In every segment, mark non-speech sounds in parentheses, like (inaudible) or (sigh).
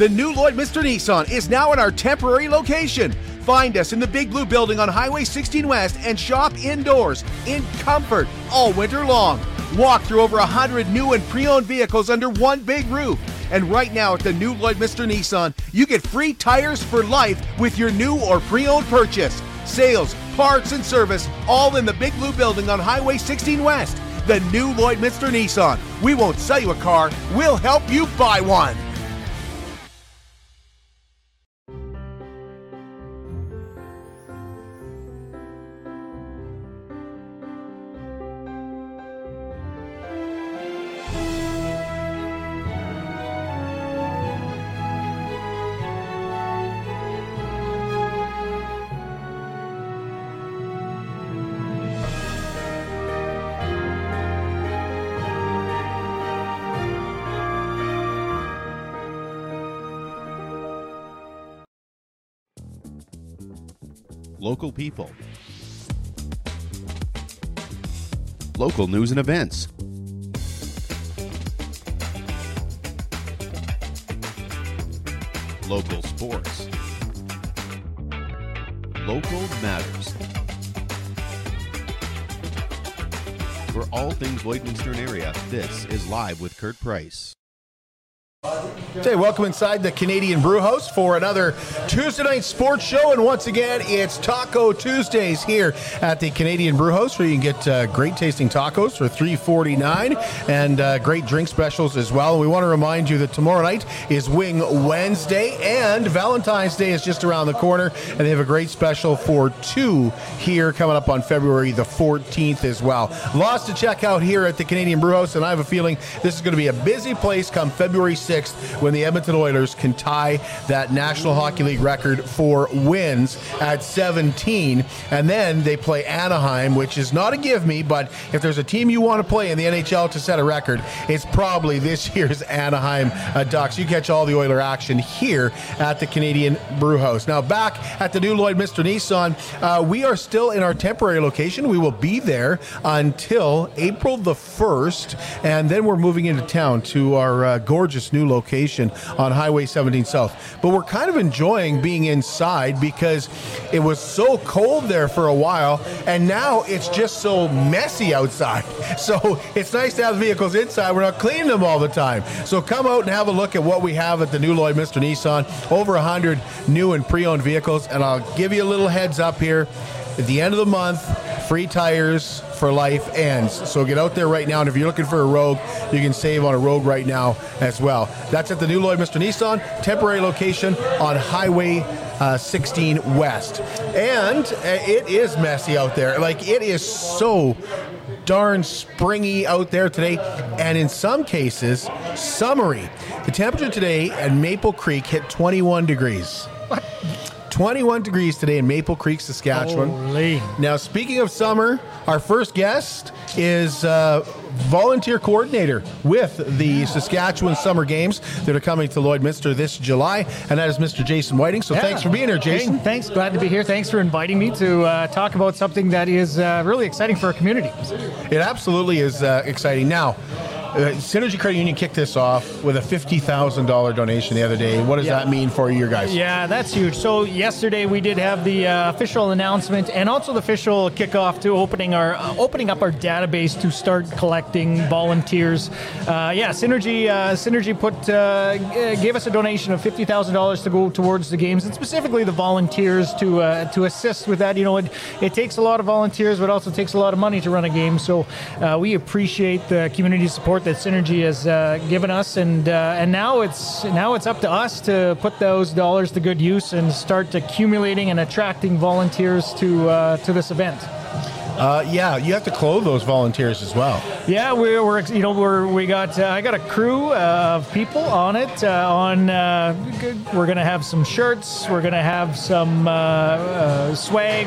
The new Lloydminster Nissan is now in our temporary location. Find us in the Big Blue Building on Highway 16 West and shop indoors in comfort all winter long. Walk through over 100 new and pre owned vehicles under one big roof. And right now at the new Lloydminster Nissan, you get free tires for life with your new or pre owned purchase. Sales, parts, and service all in the Big Blue Building on Highway 16 West. The new Lloydminster Nissan. We won't sell you a car, we'll help you buy one. Local people, local news and events. Local sports. Local matters. For all things Lloydminster area, this is Live with Kurt Price. Hey, welcome inside the Canadian Brew House for another Tuesday night sports show. And once again, it's Taco Tuesdays here at the Canadian Brew House, where you can get uh, great tasting tacos for three forty nine and uh, great drink specials as well. And we want to remind you that tomorrow night is Wing Wednesday, and Valentine's Day is just around the corner. And they have a great special for two here coming up on February the 14th as well. Lots to check out here at the Canadian Brew House, and I have a feeling this is going to be a busy place come February 6th when the Edmonton Oilers can tie that National Hockey League record for wins at 17. And then they play Anaheim, which is not a give me, but if there's a team you want to play in the NHL to set a record, it's probably this year's Anaheim uh, Ducks. You catch all the Oiler action here at the Canadian Brew House. Now, back at the new Lloydminster Nissan, uh, we are still in our temporary location. We will be there until April the 1st, and then we're moving into town to our uh, gorgeous new location on Highway 17 South. But we're kind of enjoying being inside because it was so cold there for a while, and now it's just so messy outside. (laughs) So it's nice to have vehicles inside. We're not cleaning them all the time. So come out and have a look at what we have at the new Lloydminster Nissan. Over 100 new and pre owned vehicles. And I'll give you a little heads up here. At the end of the month, free tires for life ends. So get out there right now, and if you're looking for a Rogue, you can save on a Rogue right now as well. That's at the new Lloydminster Nissan, temporary location on Highway uh, 16 West. And uh, it is messy out there. Like, it is so darn springy out there today, and in some cases, summery. The temperature today at Maple Creek hit 21 degrees. 21 degrees today in Maple Creek, Saskatchewan. Holy. Now, speaking of summer, our first guest is uh, volunteer coordinator with the Saskatchewan Summer Games that are coming to Lloydminster this July, and that is Mr. Jason Whiting. So Yeah. thanks for being here, Jason. Hey, thanks. Glad to be here. Thanks for inviting me to uh, talk about something that is uh, really exciting for our community. It absolutely is uh, exciting. Now, uh, Synergy Credit Union kicked this off with a $50,000 donation the other day. What does Yeah. that mean for you guys? Yeah, that's huge. So yesterday we did have the uh, official announcement and also the official kickoff to opening our uh, opening up our database to start collecting volunteers. Uh, yeah, Synergy uh, Synergy put uh, gave us a donation of fifty thousand dollars to go towards the games and specifically the volunteers to uh, to assist with that. You know, it, it takes a lot of volunteers, but also takes a lot of money to run a game. So uh, we appreciate the community support that Synergy has uh, given us, and uh, and now it's now it's up to us to put those dollars to good use and start accumulating and attracting volunteers to uh, to this event. Uh, yeah, you have to clothe those volunteers as well. Yeah, we're, we're you know we're we got uh, I got a crew of people on it. Uh, on uh, we're gonna have some shirts. We're gonna have some uh, uh, swag,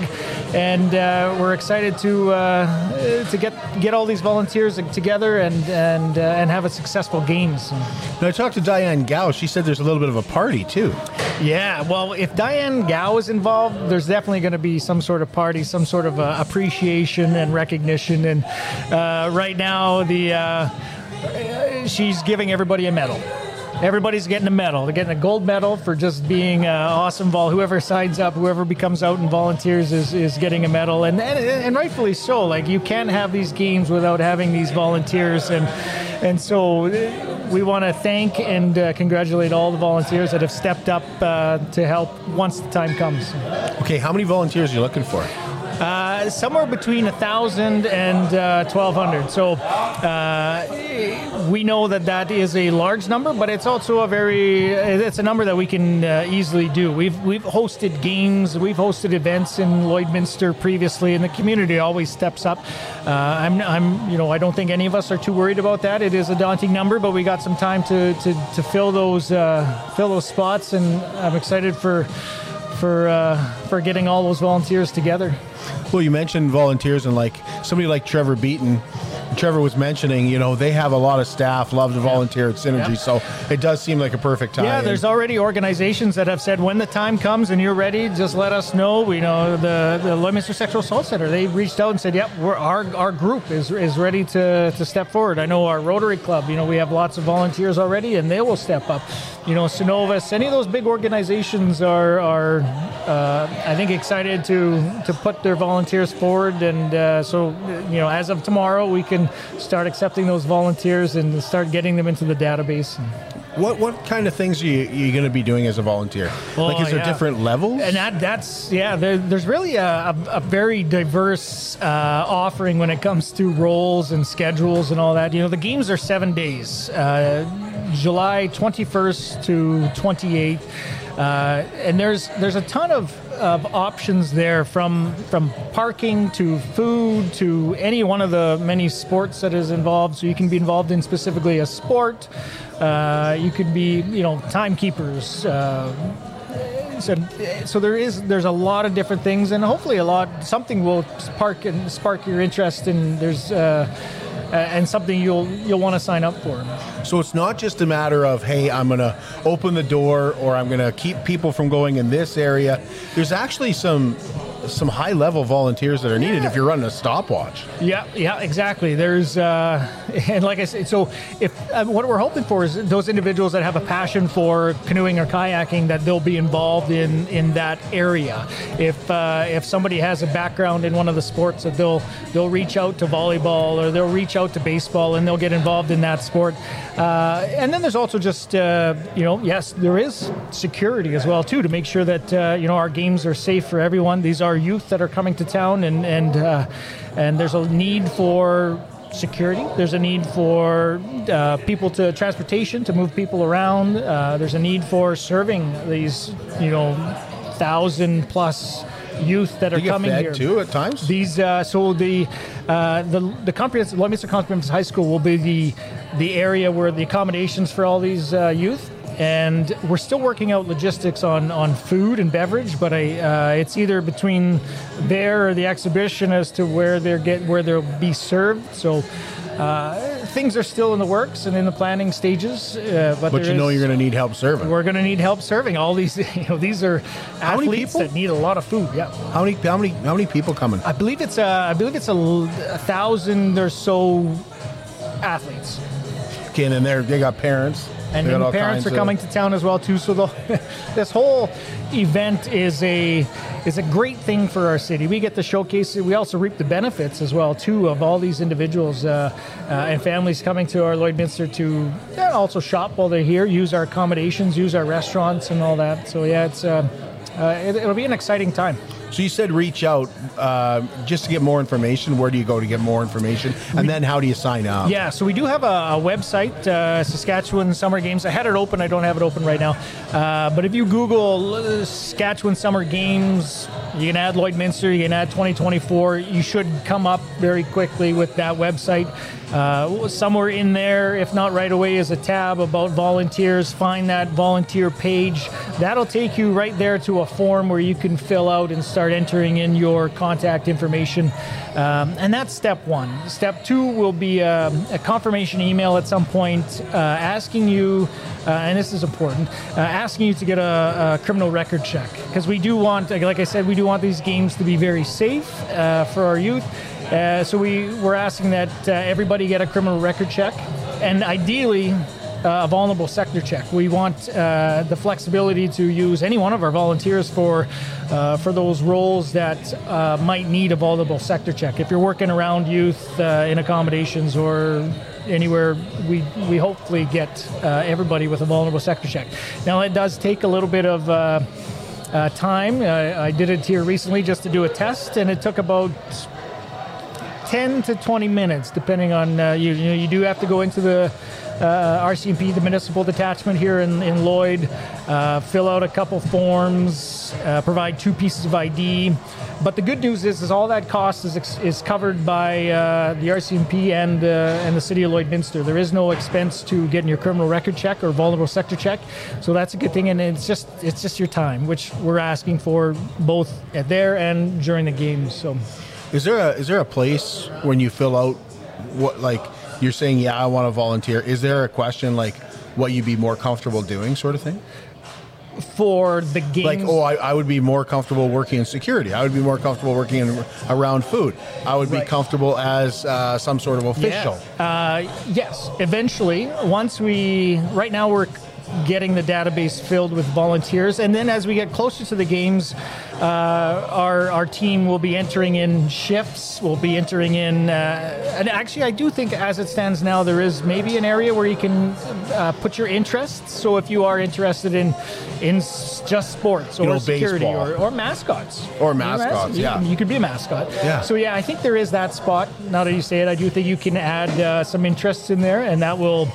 and uh, we're excited to uh, to get get all these volunteers together and and uh, and have a successful games. Now, I talked to Diane Gao. She said there's a little bit of a party, too. Yeah, well, if Diane Gao is involved, there's definitely going to be some sort of party, some sort of uh, and recognition. And uh, right now, the uh, she's giving everybody a medal. everybody's getting a medal. They're getting a gold medal for just being uh, awesome vol. Whoever signs up, whoever becomes out and volunteers is, is getting a medal, and, and and rightfully so. Like you can't have these games without having these volunteers, and and so we want to thank and uh, congratulate all the volunteers that have stepped up uh, to help once the time comes. Okay, how many volunteers are you looking for? Uh, somewhere between 1,000 and uh, 1,200. So uh, we know that that is a large number, but it's also a very it's a number that we can uh, easily do. We've we've hosted games, we've hosted events in Lloydminster previously, and the community always steps up. Uh, I'm I'm you know I don't think any of us are too worried about that. It is a daunting number, but we got some time to to, to fill those fill those spots, and I'm excited for for uh, for getting all those volunteers together. Well, you mentioned volunteers and like somebody like Trevor Beaton. Trevor was mentioning, you know, they have a lot of staff, love to volunteer at Synergy, Yep. so it does seem like a perfect time. Yeah, there's already organizations that have said when the time comes and you're ready, just let us know. We know the the Lloydminster Sexual Assault Center. They reached out and said, "Yep, we're, our our group is is ready to to step forward." I know our Rotary Club. You know, we have lots of volunteers already, and they will step up. You know, Cenovus, any of those big organizations are are uh, I think excited to to put their volunteers forward, and uh, so you know, as of tomorrow, we can start accepting those volunteers and start getting them into the database. What what kind of things are you, you going to be doing as a volunteer? like, is there yeah. different levels? And that, that's yeah. There, there's really a, a, a very diverse uh, offering when it comes to roles and schedules and all that. You know, the games are seven days, uh, July 21st to 28th, uh, and there's there's a ton of, of options there from from parking to food to any one of the many sports that is involved. So you can be involved in specifically a sport. Uh, you could be, you know, timekeepers. Uh, so, so there is there's a lot of different things, and hopefully a lot something will spark and spark your interest, and there's uh, and something you'll you'll want to sign up for. So it's not just a matter of, hey, I'm going to open the door or I'm going to keep people from going in this area. There's actually some some high level volunteers that are needed if you're running a stopwatch. Yeah, yeah, exactly. There's uh, (laughs) and like I said, so if uh, what we're hoping for is those individuals that have a passion for canoeing or kayaking that they'll be involved in in that area. If uh, if somebody has a background in one of the sports, that they'll they'll reach out to volleyball or they'll reach out to baseball and they'll get involved in that sport. Uh, and then there's also just uh, you know yes there is security as well too to make sure that uh, you know our games are safe for everyone. These are youth that are coming to town and and uh, and there's a need for security. There's a need for uh, people to transportation to move people around. Uh, there's a need for serving these you know thousand plus youth that are You coming here. too at times. These uh, so the uh, the the comprehensive Lloydminster Comprehensive High School will be the the area where the accommodations for all these uh, youth. And we're still working out logistics on, on food and beverage, but I, uh, it's either between there or the exhibition as to where they're get where they'll be served. So uh, things are still in the works and in the planning stages. Uh, but but you know is- you're going to need help serving. we're going to need help serving all these. (laughs) You know, these are many athletes that need a lot of food. Yeah. How many how many how many people coming? I believe it's a, I believe it's a thousand or so athletes, Okay, and then they're they got parents. And then all parents are coming to town as well too. So the, (laughs) this whole event is a is a great thing for our city. We get to showcase it. We also reap the benefits as well too of all these individuals uh, uh, and families coming to our Lloydminster to yeah, also shop while they're here, use our accommodations, use our restaurants, and all that. So yeah, it's. Uh, uh, it, it'll be an exciting time. So you said reach out uh, just to get more information. Where do you go to get more information? And then how do you sign up? Yeah, so we do have a, a website, uh, Saskatchewan Summer Games. I had it open. I don't have it open right now. Uh, but if you Google uh, Saskatchewan Summer Games, you can add Lloydminster, you can add 2024. You should come up very quickly with that website. Uh, somewhere in there, if not right away, is a tab about volunteers. Find that volunteer page. That'll take you right there to a form where you can fill out and start entering in your contact information. Um, and that's step one. Step two will be a, a confirmation email at some point uh, asking you, uh, and this is important, uh, asking you to get a, a criminal record check. Because we do want, like I said, we do want these games to be very safe uh, for our youth. Uh, so we, we're asking that uh, everybody get a criminal record check. And ideally, a vulnerable sector check. We want uh, the flexibility to use any one of our volunteers for uh, for those roles that uh, might need a vulnerable sector check. If you're working around youth uh, in accommodations or anywhere, we we hopefully get uh, everybody with a vulnerable sector check. Now it does take a little bit of. Uh, uh, time. I did it here recently just to do a test, and it took about 10 to 20 minutes, depending on uh, you. You, know, you do have to go into the uh, RCMP, the municipal detachment here in, in Lloyd, uh, fill out a couple forms, uh, provide two pieces of ID. But the good news is, is all that cost is, is covered by uh, the RCMP and uh, and the city of Lloydminster. There is no expense to getting your criminal record check or vulnerable sector check, so that's a good thing. And it's just it's just your time, which we're asking for both at there and during the games. So. Is there a is there a place when you fill out what like you're saying? Yeah, I want to volunteer. Is there a question like what you'd be more comfortable doing, sort of thing? For the games, like oh, I, I would be more comfortable working in security. I would be more comfortable working in, around food. I would be comfortable as uh, some sort of official. Uh, yes, eventually, once we, right now we're getting the database filled with volunteers, and then as we get closer to the games, uh, our our team will be entering in shifts. We'll be entering in, uh, and actually, I do think as it stands now, there is maybe an area where you can uh, put your interests. So if you are interested in in just sports or You know, security or, or mascots Or mascots, you yeah. you could be a mascot. Yeah. So yeah, I think there is that spot. Now that you say it, I do think you can add uh, some interests in there, and that will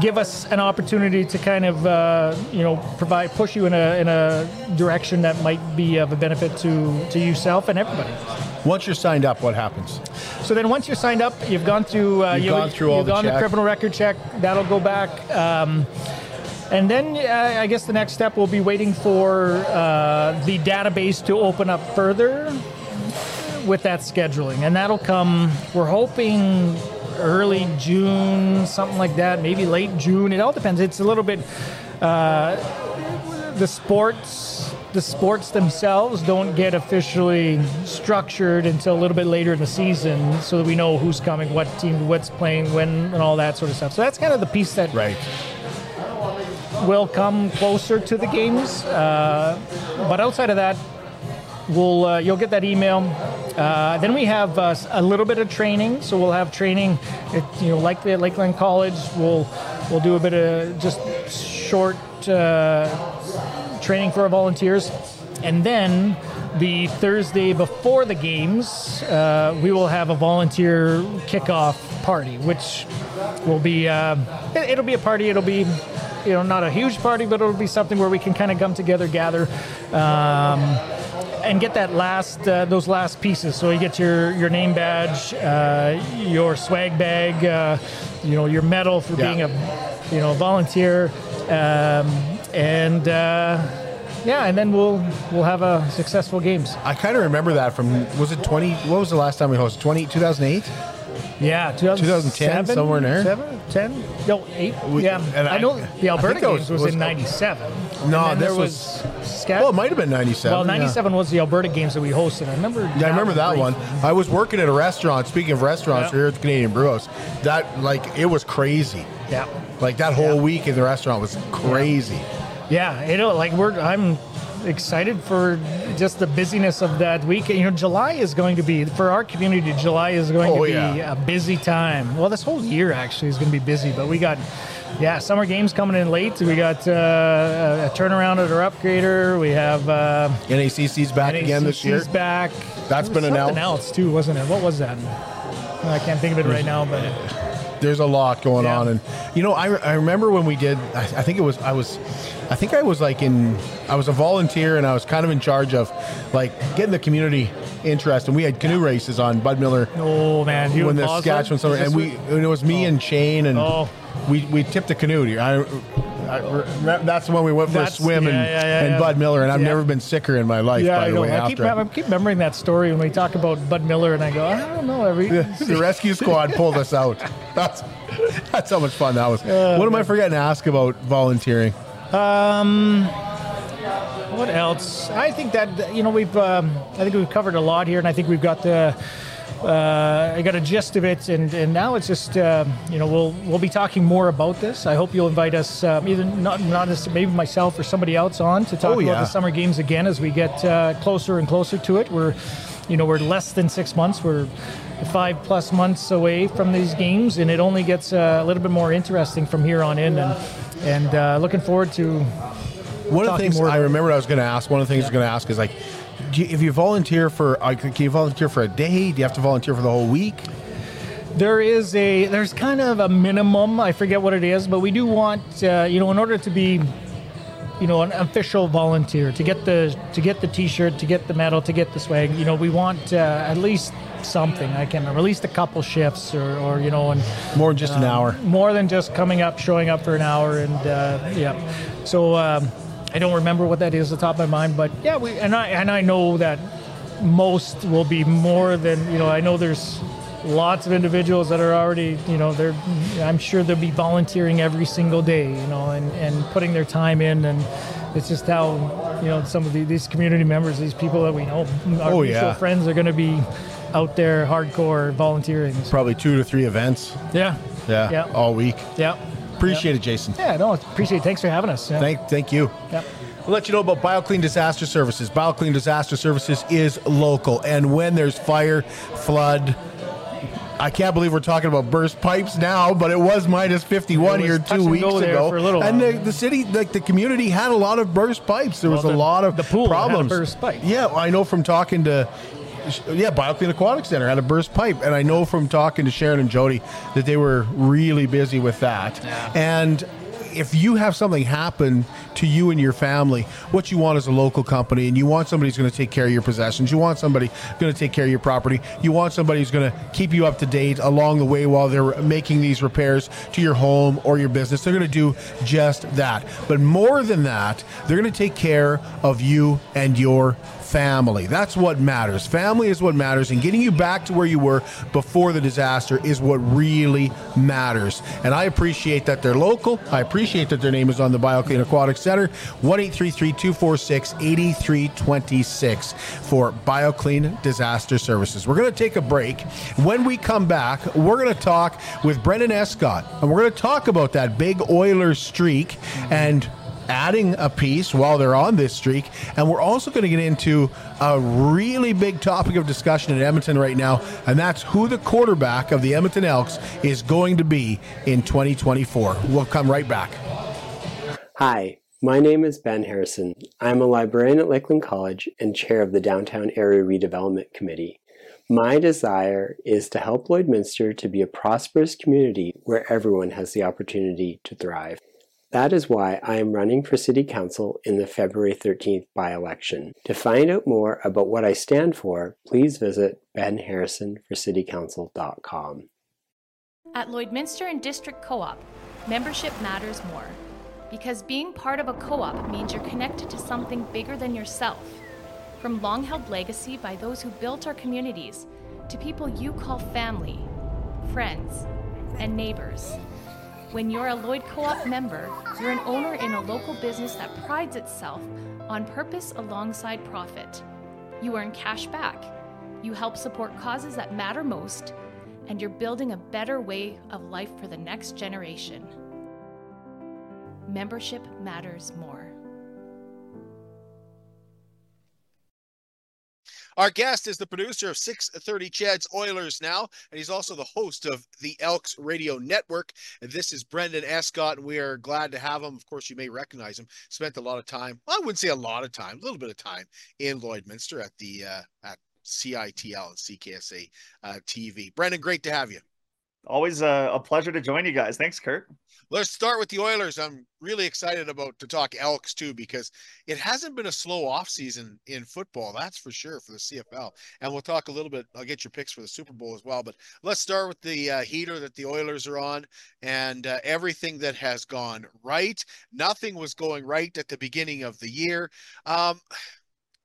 give us an opportunity to kind of uh, you know provide push you in a in a direction that might be of a benefit to to yourself and everybody. Once you're signed up, what happens? So then once you're signed up, you've gone through uh, You've gone through all you've the gone check. the criminal record check. That'll go back. Um, and then uh, I guess the next step will be waiting for uh, the database to open up further with that scheduling, and that'll come. We're hoping early June, something like that, maybe late June. It all depends. It's a little bit. Uh, the sports, the sports themselves don't get officially structured until a little bit later in the season, so that we know who's coming, what team, what's playing, when, and all that sort of stuff. So that's kind of the piece that Right. will come closer to the games. Uh, but outside of that, we'll uh, you'll get that email. Uh, then we have uh, a little bit of training, so we'll have training. At, you know, likely at Lakeland College, we'll we'll do a bit of just short uh, training for our volunteers, and then. The Thursday before the games, uh, we will have a volunteer kickoff party, which will be uh, it, it'll be a party. It'll be you know not a huge party, but it'll be something where we can kind of come together, gather, um, and get that last uh, those last pieces. So you get your your name badge, uh, your swag bag, uh, you know your medal for Yeah. being a you know volunteer, um, and. Uh, yeah, and then we'll we'll have a successful games. I kind of remember that from was it 20? What was the last time we hosted? 20 2008? Yeah, 2010, somewhere in there? Seven, 10, no, 8. We- yeah, and I, I- know the Alberta games was, was- in 97. No, this there was- Scat- Well, it might have been 97. well, yeah. 97 was the Alberta games that we hosted. I remember. Yeah, I remember that one. I was working at a restaurant. Speaking of restaurants, Yeah. here at the Canadian Brew House, that like it was crazy. Yeah, Like that whole Yeah. week in the restaurant was crazy. yeah. You know, like we're I'm excited for just the busyness of that week. You know, July is going to be for our community. July is going Oh, to be yeah. a busy time. Well, this whole year actually is going to be busy, but we got. Yeah, summer games coming in late. We got uh, a turnaround at our upgrader. We have uh, NACC's back again this year. NACC's back. That's been announced. else too, wasn't it? What was that? I can't think of it right now, but There's a lot going Yeah. on, and you know, I, I remember when we did. I, I think it was I was, I think I was like in. I was a volunteer, and I was kind of in charge of, like, getting the community interest. And we had canoe races on Bud Miller oh man, you when the Bosler? Saskatchewan summer, and we and it was me and oh. Shane, and Oh. we we tipped a canoe. I, I, re- that's when we went for That's- a swim and, yeah, yeah, yeah, and. Bud Miller, and I've Yeah. never been sicker in my life. Yeah, by I the know. way, I keep, I keep remembering that story when we talk about Bud Miller, and I go, I don't know. Every (laughs) the rescue squad pulled us out. (laughs) That's that's how much fun that was. (laughs) Oh, what am I forgetting to ask about volunteering? What else? I think that you know we've um, I think we've covered a lot here, and I think we've got the uh, I got a gist of it, and, and now it's just uh, you know we'll we'll be talking more about this. I hope you'll invite us, um, either not not as maybe myself or somebody else on to talk Oh, about yeah. the summer games again as we get uh, closer and closer to it. We're you know we're less than six months. We're five plus months away from these games, and it only gets uh, a little bit more interesting from here on in. And and uh, looking forward to One of the things I remembered I was going to ask, one of the things I was going to ask is like, do you, if you volunteer for, can you volunteer for a day? Do you have to volunteer for the whole week? There is a there's kind of a minimum. I forget what it is, but we do want uh, you know in order to be you know an official volunteer to get the to get the T-shirt, to get the medal, to get the swag. You know we want uh, at least something. I remember, at least a couple shifts or, or you know and More than just an hour. more than just coming up, showing up for an hour, and uh, yeah. So um, I don't remember what that is at the top of my mind, but yeah, we and I and I know that most will be more than you know. I know there's lots of individuals that are already you know they're I'm sure they'll be volunteering every single day, you know, and and putting their time in and. It's just how you know some of the, these community members, these people that we know, our Oh, yeah. friends, are going to be out there hardcore volunteering. Probably two to three events. yeah, Yeah. Yeah. All week. yeah. Appreciate it, Jason. Yeah, no, appreciate it. Thanks for having us. Yeah. Thank, thank you. yeah. We'll let you know about BioClean Disaster Services. BioClean Disaster Services is local, and when there's fire, flood, I can't believe we're talking about burst pipes now, but it was minus 51 was here two weeks ago. a and the, the city, like the community, had a lot of burst pipes. There was Well, a the- lot of the pool had a problems. burst pipe. Yeah, I know from talking to. Yeah, BioClean Aquatic Center had a burst pipe, and I know from talking to Sharon and Jody that they were really busy with that. And if you have something happen to you and your family, what you want is a local company, and you want somebody who's going to take care of your possessions. You want somebody going to take care of your property. You want somebody who's going to keep you up to date along the way while they're making these repairs to your home or your business. They're going to do just that. But more than that, they're going to take care of you and your family. That's what matters. Family is what matters, and getting you back to where you were before the disaster is what really matters. And I appreciate that they're local. I appreciate that their name is on the BioClean Aquatic Center. 1 246 8326 for BioClean Disaster Services. We're going to take a break. When we come back, we're going to talk with Brenden Escott, and we're going to talk about that big Oilers streak and adding a piece while they're on this streak. And we're also going to get into a really big topic of discussion in Edmonton right now, and that's who the quarterback of the Edmonton Elks is going to be in 2024. We'll come right back. Hi, my name is Ben Harrison. I'm a librarian at Lakeland College and chair of the Downtown Area Redevelopment Committee. My desire is to help Lloydminster to be a prosperous community where everyone has the opportunity to thrive. That is why I am running for City Council in the February 13th by election. To find out more about what I stand for, please visit benharrisonforcitycouncil.com. At Lloydminster and District Co-op, membership matters more. Because being part of a co-op means you're connected to something bigger than yourself. From long-held legacy by those who built our communities to people you call family, friends, and neighbors. When you're a Lloyd Co-op member, you're an owner in a local business that prides itself on purpose alongside profit. You earn cash back. You help support causes that matter most, and you're building a better way of life for the next generation. Membership matters more. Our guest is the producer of 630 CHED's Oilers Now, and he's also the host of the Elks Radio Network. And this is Brenden Escott, and we are glad to have him. Of course, you may recognize him. Spent a lot of time, well, I wouldn't say a lot of time, a little bit of time in Lloydminster at the uh, at CITL and CKSA uh, TV. Brenden, great to have you. Always a, a pleasure to join you guys. Thanks, Kurt. Let's start with the Oilers. I'm really excited about to talk Elks too because it hasn't been a slow off season in football. That's for sure for the CFL. And we'll talk a little bit. I'll get your picks for the Super Bowl as well. But let's start with the uh, heater that the Oilers are on and uh, everything that has gone right. Nothing was going right at the beginning of the year. Um,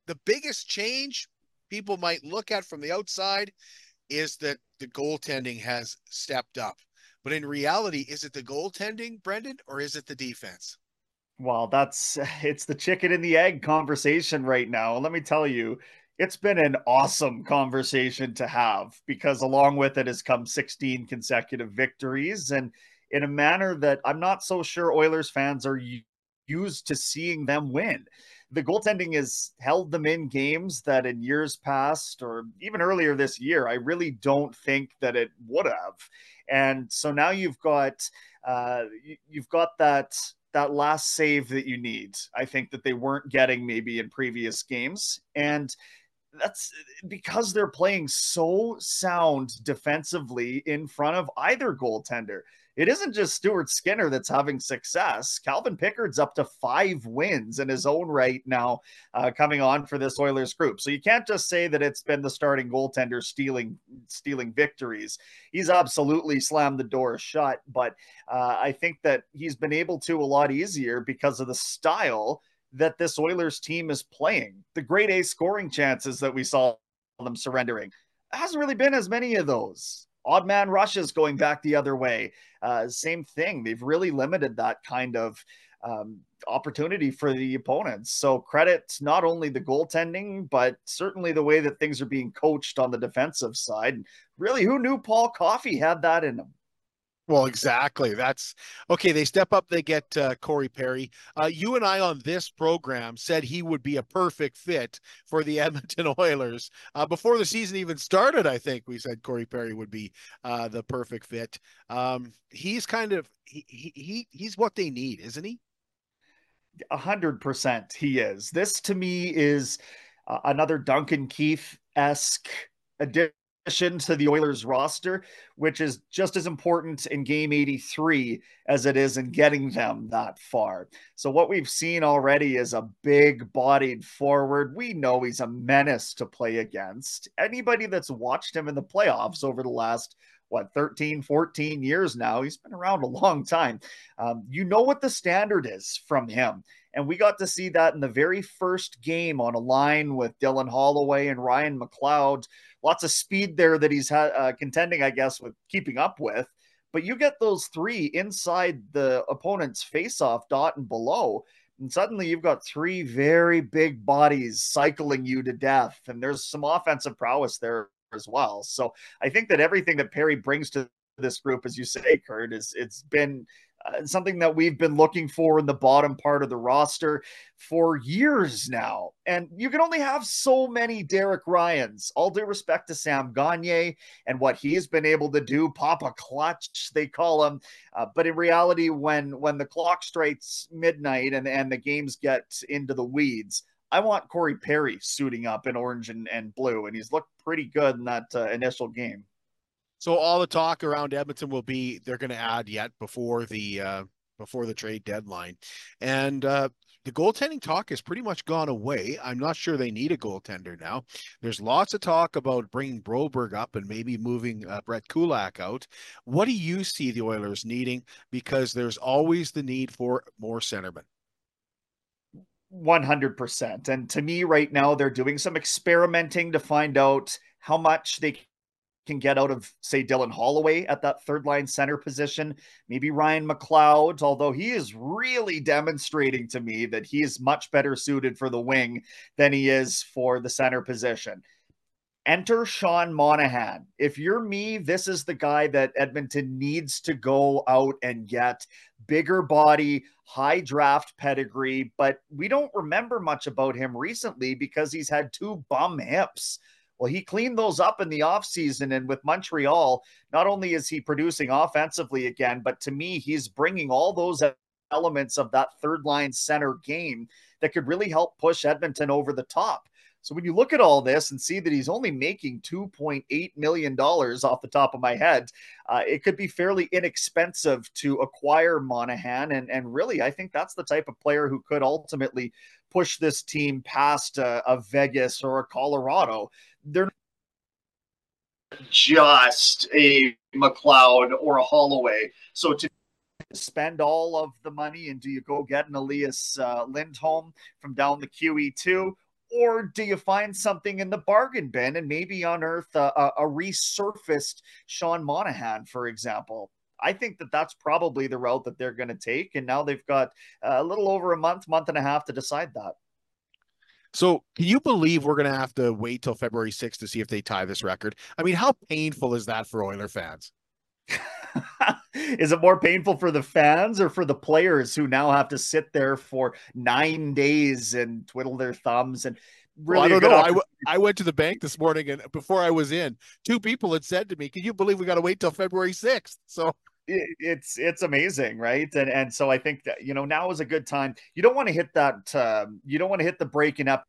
the biggest change people might look at from the outside is that the goaltending has stepped up. But in reality, is it the goaltending, Brenden, or is it the defense? Well, that's (laughs) it's the chicken and the egg conversation right now. Let me tell you, it's been an awesome conversation to have because along with it has come 16 consecutive victories and in a manner that I'm not so sure Oilers fans are used to seeing them win. The goaltending has held them in games that in years past or even earlier this year, I really don't think that it would have. And so now you've got uh, you've got that that last save that you need. I think that they weren't getting maybe in previous games. And that's because they're playing so sound defensively in front of either goaltender it isn't just Stuart Skinner that's having success. Calvin Pickard's up to five wins in his own right now, uh, coming on for this Oilers group. So you can't just say that it's been the starting goaltender stealing stealing victories. He's absolutely slammed the door shut, but uh, I think that he's been able to a lot easier because of the style that this Oilers team is playing. The great A scoring chances that we saw them surrendering hasn't really been as many of those odd man rushes going back the other way. Uh, same thing. They've really limited that kind of um, opportunity for the opponents. So credit not only the goaltending, but certainly the way that things are being coached on the defensive side. Really, who knew Paul Coffey had that in him? Well, exactly. That's okay. They step up, they get uh, Corey Perry. Uh, you and I on this program said he would be a perfect fit for the (laughs) Edmonton Oilers. Uh, before the season even started, I think we said Corey Perry would be uh, the perfect fit. Um, he's kind of he, he he's what they need, isn't he? A hundred percent, he is. This to me is uh, another Duncan Keith esque addition to the Oilers roster, which is just as important in game 83 as it is in getting them that far. So, what we've seen already is a big bodied forward. We know he's a menace to play against. Anybody that's watched him in the playoffs over the last what 13 14 years now? He's been around a long time. Um, you know what the standard is from him. And we got to see that in the very first game on a line with dylan holloway and ryan mcleod. Lots of speed there that he's ha- uh, contending, I guess, with keeping up with. But you get those three inside the opponent's face-off dot and below, and suddenly you've got three very big bodies cycling you to death, and there's some offensive prowess there as well. So I think that everything that Perry brings to this group, as you say, Kurt, is it's been uh, something that we've been looking for in the bottom part of the roster for years now. And you can only have so many Derek Ryans. All due respect to Sam Gagner and what he's been able to do, Papa Clutch, they call him. Uh, but in reality, when when the clock strikes midnight and, and the games get into the weeds, I want Corey Perry suiting up in orange and, and blue, and he's looked pretty good in that uh, initial game. So all the talk around Edmonton will be they're going to add yet before the uh, before the trade deadline, and uh, the goaltending talk has pretty much gone away. I'm not sure they need a goaltender now. There's lots of talk about bringing Broberg up and maybe moving uh, Brett Kulak out. What do you see the Oilers needing? Because there's always the need for more centermen. 100%. And to me, right now, they're doing some experimenting to find out how much they can get out of, say, Dylan Holloway at that third line center position. Maybe Ryan McLeod, although he is really demonstrating to me that he is much better suited for the wing than he is for the center position. Enter Sean Monahan. If you're me, this is the guy that Edmonton needs to go out and get. Bigger body, high draft pedigree, but we don't remember much about him recently because he's had two bum hips. Well, he cleaned those up in the offseason. And with Montreal, not only is he producing offensively again, but to me, he's bringing all those elements of that third line center game that could really help push Edmonton over the top. So when you look at all this and see that he's only making $2.8 million off the top of my head, uh, it could be fairly inexpensive to acquire Monahan. And, and really, I think that's the type of player who could ultimately push this team past a, a Vegas or a Colorado they're just a McLeod or a Holloway. So to spend all of the money and do you go get an Elias uh, Lindholm from down the QE2? Or do you find something in the bargain bin and maybe unearth a, a, a resurfaced Sean Monahan, for example? I think that that's probably the route that they're going to take. And now they've got uh, a little over a month, month and a half to decide that. So, can you believe we're going to have to wait till February 6th to see if they tie this record? I mean, how painful is that for Oiler fans? (laughs) is it more painful for the fans or for the players who now have to sit there for nine days and twiddle their thumbs and really? Well, I don't know. I, w- I went to the bank this morning and before I was in, two people had said to me, "Can you believe we got to wait till February 6th? So it's it's amazing right and and so i think that you know now is a good time you don't want to hit that um, you don't want to hit the breaking up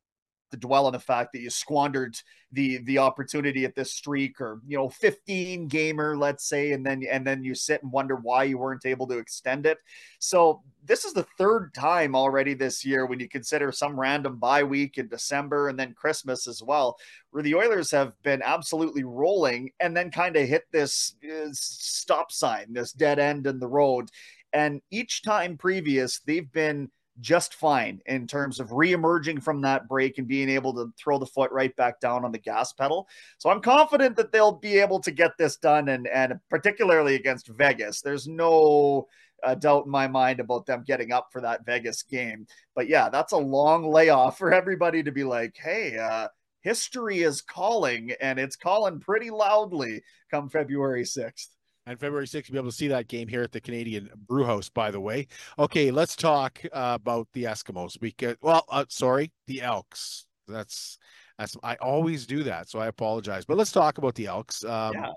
to dwell on the fact that you squandered the the opportunity at this streak or you know 15 gamer let's say and then and then you sit and wonder why you weren't able to extend it. So this is the third time already this year when you consider some random bye week in December and then Christmas as well where the Oilers have been absolutely rolling and then kind of hit this uh, stop sign this dead end in the road. And each time previous they've been just fine in terms of re-emerging from that break and being able to throw the foot right back down on the gas pedal. So I'm confident that they'll be able to get this done and and particularly against Vegas. There's no uh, doubt in my mind about them getting up for that Vegas game. But yeah, that's a long layoff for everybody to be like, "Hey, uh history is calling and it's calling pretty loudly come February 6th." And February 6th, you'll be able to see that game here at the Canadian Brew House, by the way. Okay, let's talk uh, about the Eskimos. Because, well, uh, sorry, the Elks. That's, that's, I always do that, so I apologize. But let's talk about the Elks. Um, yeah.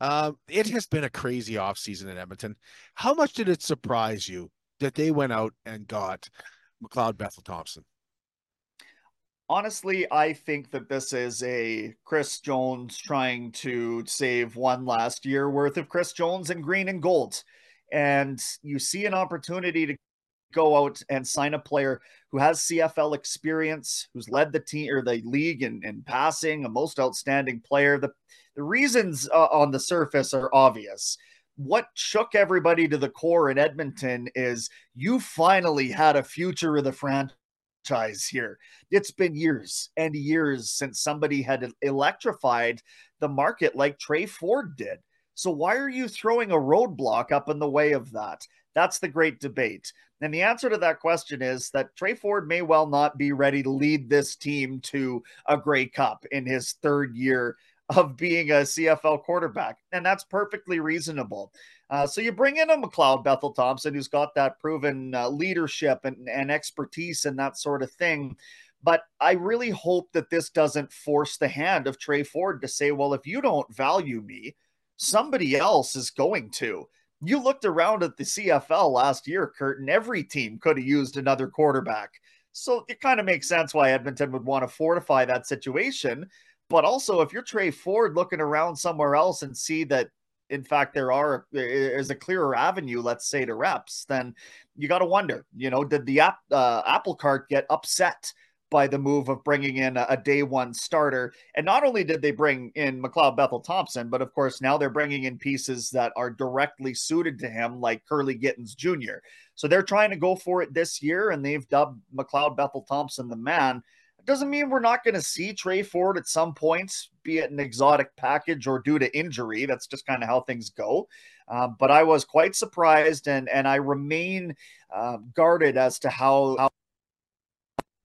Uh, it has been a crazy offseason in Edmonton. How much did it surprise you that they went out and got McLeod Bethel Thompson? Honestly, I think that this is a Chris Jones trying to save one last year worth of Chris Jones and green and gold. And you see an opportunity to go out and sign a player who has CFL experience, who's led the team or the league in, in passing, a most outstanding player. The, the reasons uh, on the surface are obvious. What shook everybody to the core in Edmonton is you finally had a future of the franchise franchise here. It's been years and years since somebody had electrified the market like Tre Ford did. So why are you throwing a roadblock up in the way of that? That's the great debate. And the answer to that question is that Tre Ford may well not be ready to lead this team to a Grey Cup in his third year of being a CFL quarterback. And that's perfectly reasonable. Uh, so you bring in a McLeod Bethel Thompson who's got that proven uh, leadership and, and expertise and that sort of thing. But I really hope that this doesn't force the hand of Tre Ford to say, well, if you don't value me, somebody else is going to. You looked around at the CFL last year, Kurt, and every team could have used another quarterback. So it kind of makes sense why Edmonton would want to fortify that situation. But also, if you're Tre Ford looking around somewhere else and see that in fact there are is a clearer avenue let's say to reps then you got to wonder you know did the app, uh, apple cart get upset by the move of bringing in a, a, day one starter? And not only did they bring in mcleod bethel thompson but of course now they're bringing in pieces that are directly suited to him like Kurleigh Gittens jr so they're trying to go for it this year and they've dubbed mcleod bethel thompson the man it doesn't mean we're not going to see Tre Ford at some points, be it an exotic package or due to injury. That's just kind of how things go. Um, but I was quite surprised, and and I remain uh, guarded as to how, how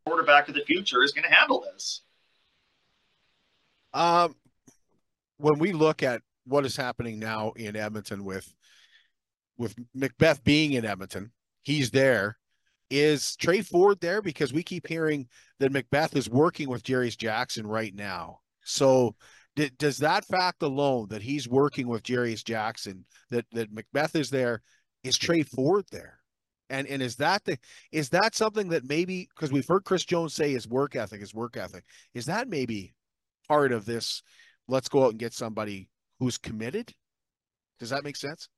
quarterback of the future is going to handle this. Um, when we look at what is happening now in Edmonton with with McBeth being in Edmonton, he's there. Is Tre Ford there? Because we keep hearing that McBeth is working with Jarious Jackson right now. So d- does that fact alone that he's working with Jarious Jackson, that that McBeth is there, is Tre Ford there? And and is that the is that something that maybe because we've heard Chris Jones say his work ethic, his work ethic, is that maybe part of this? Let's go out and get somebody who's committed. Does that make sense?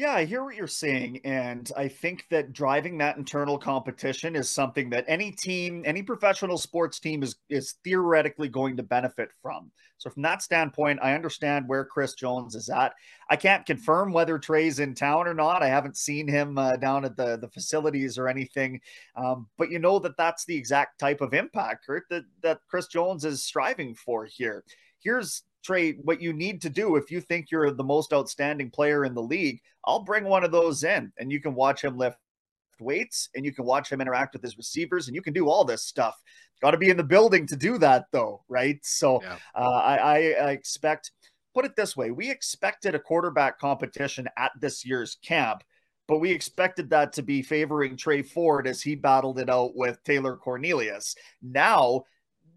Yeah, I hear what you're saying. And I think that driving that internal competition is something that any team, any professional sports team is, is theoretically going to benefit from. So, from that standpoint, I understand where Chris Jones is at. I can't confirm whether Tre's in town or not. I haven't seen him uh, down at the, the facilities or anything. Um, but you know that that's the exact type of impact, Kurt, that, that Chris Jones is striving for here. Here's Tre, what you need to do if you think you're the most outstanding player in the league, I'll bring one of those in and you can watch him lift weights and you can watch him interact with his receivers and you can do all this stuff. Got to be in the building to do that, though, right? So yeah. uh, I, I expect, put it this way, we expected a quarterback competition at this year's camp but we expected that to be favoring Tre Ford as he battled it out with Taylor Cornelius. Now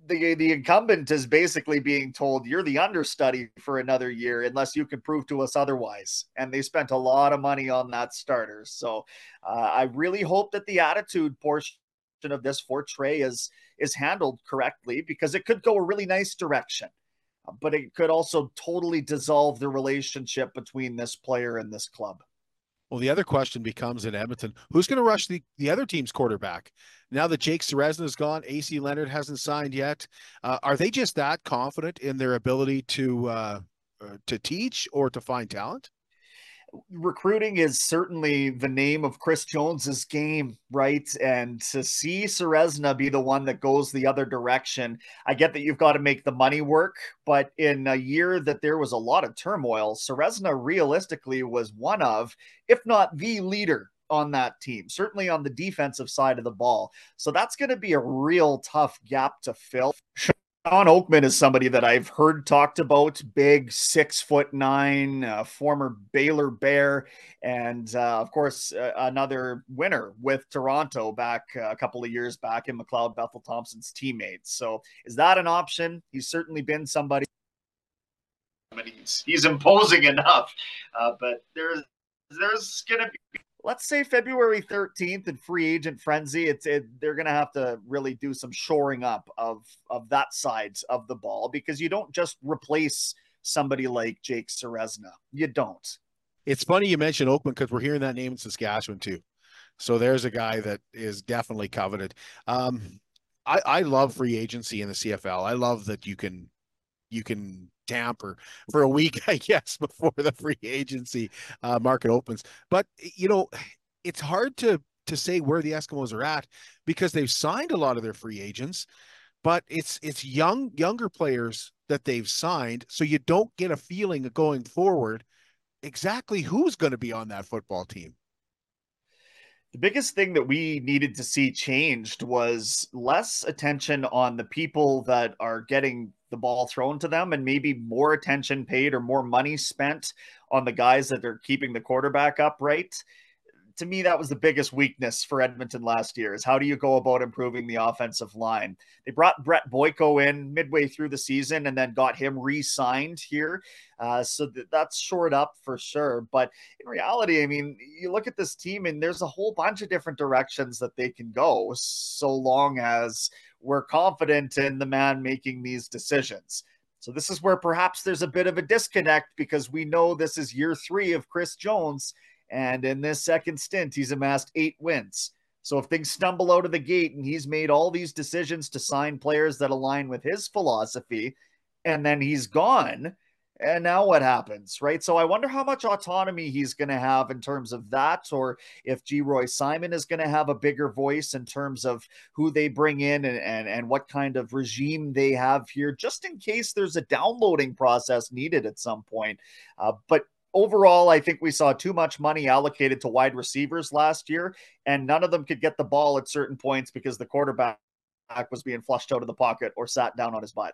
the the incumbent is basically being told you're the understudy for another year unless you can prove to us otherwise. And they spent a lot of money on that starter. So uh, I really hope that the attitude portion of this for Tre is is handled correctly because it could go a really nice direction. But it could also totally dissolve the relationship between this player and this club. Well, the other question becomes in Edmonton, who's going to rush the, the other team's quarterback? Now that Jake Ceresna is gone, AC Leonard hasn't signed yet. Uh, are they just that confident in their ability to uh, uh, to teach or to find talent? Recruiting is certainly the name of Chris Jones's game, right? And to see Ceresna be the one that goes the other direction, I get that you've got to make the money work, but in a year that there was a lot of turmoil, Ceresna realistically was one of, if not the leader on that team, certainly on the defensive side of the ball. So that's going to be a real tough gap to fill. Shawn Oakman is somebody that I've heard talked about. Big, six foot nine, uh, former Baylor Bear, and uh, of course uh, another winner with Toronto back uh, a couple of years back in McLeod Bethel Thompson's teammates. So is that an option? He's certainly been somebody. He's, he's imposing enough, uh, but there's there's going to be let's say February 13th and free agent frenzy, it's it, they're going to have to really do some shoring up of of that side of the ball because you don't just replace somebody like Jake Ceresna. You don't. It's funny you mentioned Oakman because we're hearing that name in Saskatchewan too. So there's a guy that is definitely coveted. Um, I, I love free agency in the CFL. I love that you can you can tamper for a week, (laughs) I guess, before the free agency uh, market opens. But you know, it's hard to to say where the Eskimos are at because they've signed a lot of their free agents, but it's it's young younger players that they've signed, so you don't get a feeling going forward exactly who's going to be on that football team. The biggest thing that we needed to see changed was less attention on the people that are getting the ball thrown to them and maybe more attention paid or more money spent on the guys that are keeping the quarterback upright to me, that was the biggest weakness for Edmonton last year is how do you go about improving the offensive line? They brought Brett Boyko in midway through the season and then got him re-signed here. Uh, so th- that's shored up for sure. But in reality, I mean, you look at this team and there's a whole bunch of different directions that they can go so long as we're confident in the man making these decisions. So this is where perhaps there's a bit of a disconnect because we know this is year three of Chris Jones and in this second stint, he's amassed eight wins. So if things stumble out of the gate and he's made all these decisions to sign players that align with his philosophy, and then he's gone, and now what happens, right? So I wonder how much autonomy he's going to have in terms of that, or if Geroy Simon is going to have a bigger voice in terms of who they bring in and, and, and what kind of regime they have here, just in case there's a downloading process needed at some point. Uh, but overall, I think we saw too much money allocated to wide receivers last year, and none of them could get the ball at certain points because the quarterback was being flushed out of the pocket or sat down on his butt.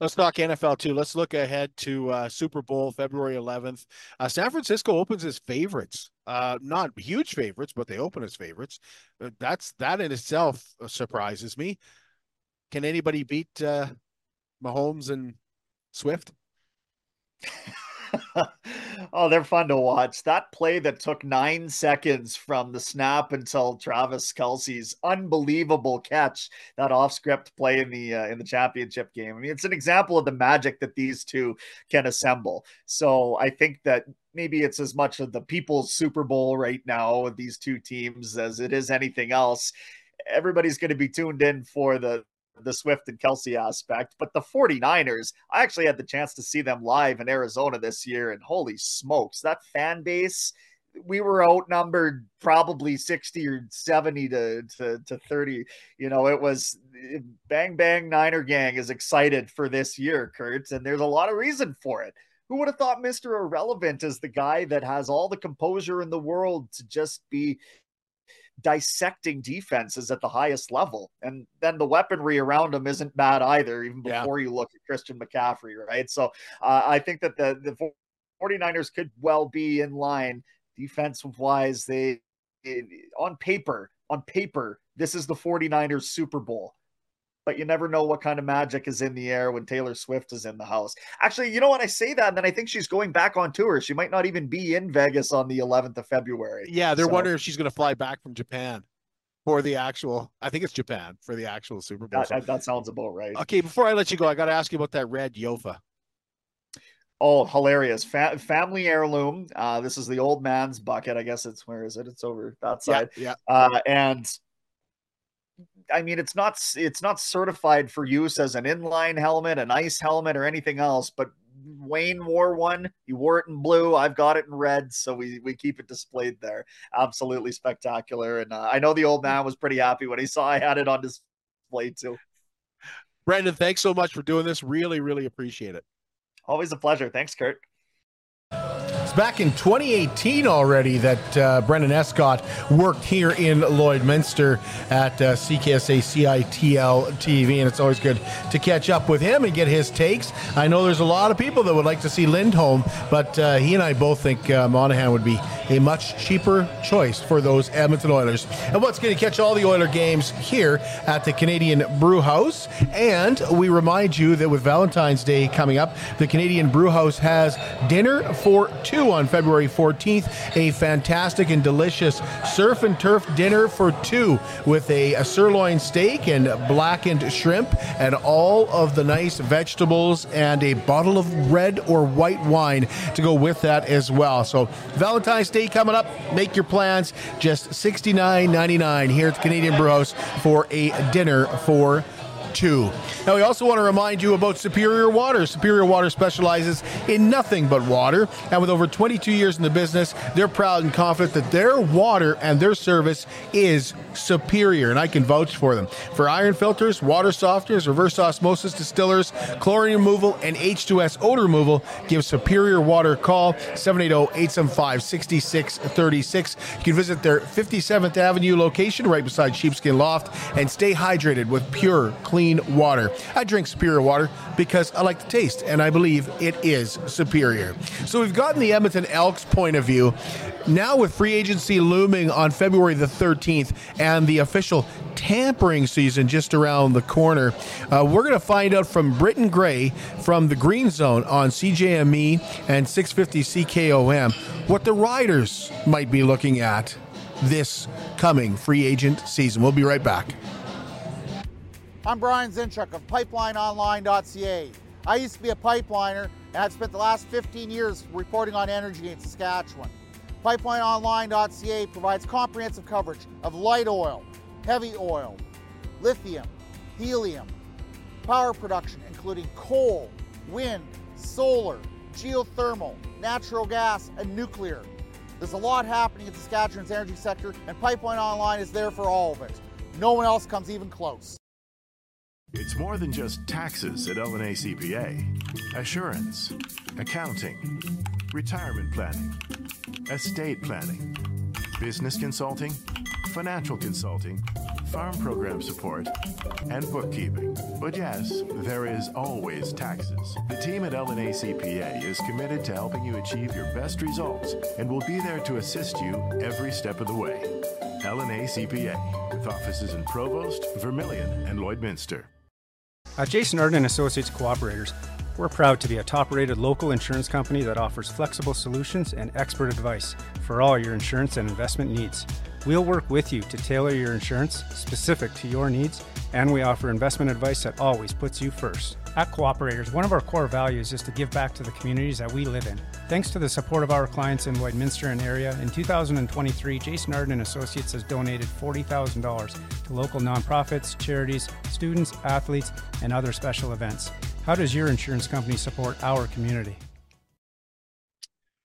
Let's talk NFL too. Let's look ahead to uh, Super Bowl February 11th. Uh, San Francisco opens as favorites, uh, not huge favorites, but they open as favorites. Uh, that's that in itself uh, surprises me. Can anybody beat uh, Mahomes and Swift? (laughs) (laughs) oh, they're fun to watch. That play that took nine seconds from the snap until Travis Kelce's unbelievable catch, that off-script play in the uh, in the championship game. I mean, it's an example of the magic that these two can assemble. So I think that maybe it's as much of the people's Super Bowl right now with these two teams as it is anything else. Everybody's going to be tuned in for the the Swift and Kelce aspect. But the 49ers, I actually had the chance to see them live in Arizona this year, and holy smokes, that fan base. We were outnumbered probably 60 or 70 to, to, to 30. You know, it was bang, bang, Niner gang is excited for this year, Kurt, and there's a lot of reason for it. Who would have thought Mr. Irrelevant is the guy that has all the composure in the world to just be dissecting defenses at the highest level. And then the weaponry around him isn't bad either, even before yeah. you look at Christian McCaffrey, right? So uh, I think that the, the 49ers could well be in line defensive wise. They, it, on paper, on paper, this is the 49ers Super Bowl but you never know what kind of magic is in the air when Taylor Swift is in the house. Actually, you know what? I say that, and then I think she's going back on tour. She might not even be in Vegas on the 11th of February. Yeah, they're so. wondering if she's going to fly back from Japan for the actual. I think it's Japan for the actual Super Bowl. That, that, sounds about right. Okay, before I let you go, I got to ask you about that red Jofa. Oh, hilarious! Fa- family heirloom. Uh, this is the old man's bucket. I guess it's where is it? It's over that side. Yeah. yeah. Uh, and I mean, it's not it's not certified for use as an inline helmet, an ice helmet, or anything else. But Wayne wore one. He wore it in blue. I've got it in red, so we we keep it displayed there. Absolutely spectacular. And uh, I know the old man was pretty happy when he saw I had it on display too. Brenden, thanks so much for doing this. Really, really appreciate it. Always a pleasure. Thanks, Kurt. It's back in 2018 already that uh, Brenden Escott worked here in Lloydminster at uh, CKSA CITL TV, and it's always good to catch up with him and get his takes. I know there's a lot of people that would like to see Lindholm, but uh, he and I both think uh, Monahan would be a much cheaper choice for those Edmonton Oilers. And what's going to catch all the Oiler games here at the Canadian Brewhouse. And we remind you that with Valentine's Day coming up, the Canadian Brewhouse has dinner for two on February 14th. A fantastic and delicious surf and turf dinner for two with a, a sirloin steak and blackened shrimp and all of the nice vegetables and a bottle of red or white wine to go with that as well. So Valentine's Day coming up. Make your plans. Just $69.99 here at the Canadian Brewhouse for a dinner for two. Now, we also want to remind you about Superior Water. Superior Water specializes in nothing but water, and with over 22 years in the business, they're proud and confident that their water and their service is superior, and I can vouch for them. For iron filters, water softeners, reverse osmosis distillers, chlorine removal, and H2S odor removal, give Superior Water a call 780-875-6636. You can visit their 57th Avenue location right beside Sheepskin Loft and stay hydrated with pure, clean clean water. I drink Superior water because I like the taste, and I believe it is superior. So we've gotten the Edmonton Elks point of view. Now, with free agency looming on February the 13th and the official tampering season just around the corner, uh, we're going to find out from Britton Gray from the Green Zone on CJME and 650 CKOM what the Riders might be looking at this coming free agent season. We'll be right back. I'm Brian Zinchuk of PipelineOnline.ca. I used to be a pipeliner, and I've spent the last 15 years reporting on energy in Saskatchewan. PipelineOnline.ca provides comprehensive coverage of light oil, heavy oil, lithium, helium, power production, including coal, wind, solar, geothermal, natural gas, and nuclear. There's a lot happening in Saskatchewan's energy sector, and Pipeline Online is there for all of it. No one else comes even close. It's more than just taxes at LNA CPA. Assurance, accounting, retirement planning, estate planning, business consulting, financial consulting, farm program support, and bookkeeping. But yes, there is always taxes. The team at LNA CPA is committed to helping you achieve your best results and will be there to assist you every step of the way. LNA CPA, with offices in Provost, Vermilion, and Lloydminster. At Jason Arden Associates Cooperators, we're proud to be a top-rated local insurance company that offers flexible solutions and expert advice for all your insurance and investment needs. We'll work with you to tailor your insurance specific to your needs, and we offer investment advice that always puts you first. At Cooperators, one of our core values is to give back to the communities that we live in. Thanks to the support of our clients in Lloydminster and area, in 2023, Jason Arden and Associates has donated $40,000 to local nonprofits, charities, students, athletes, and other special events. How does your insurance company support our community?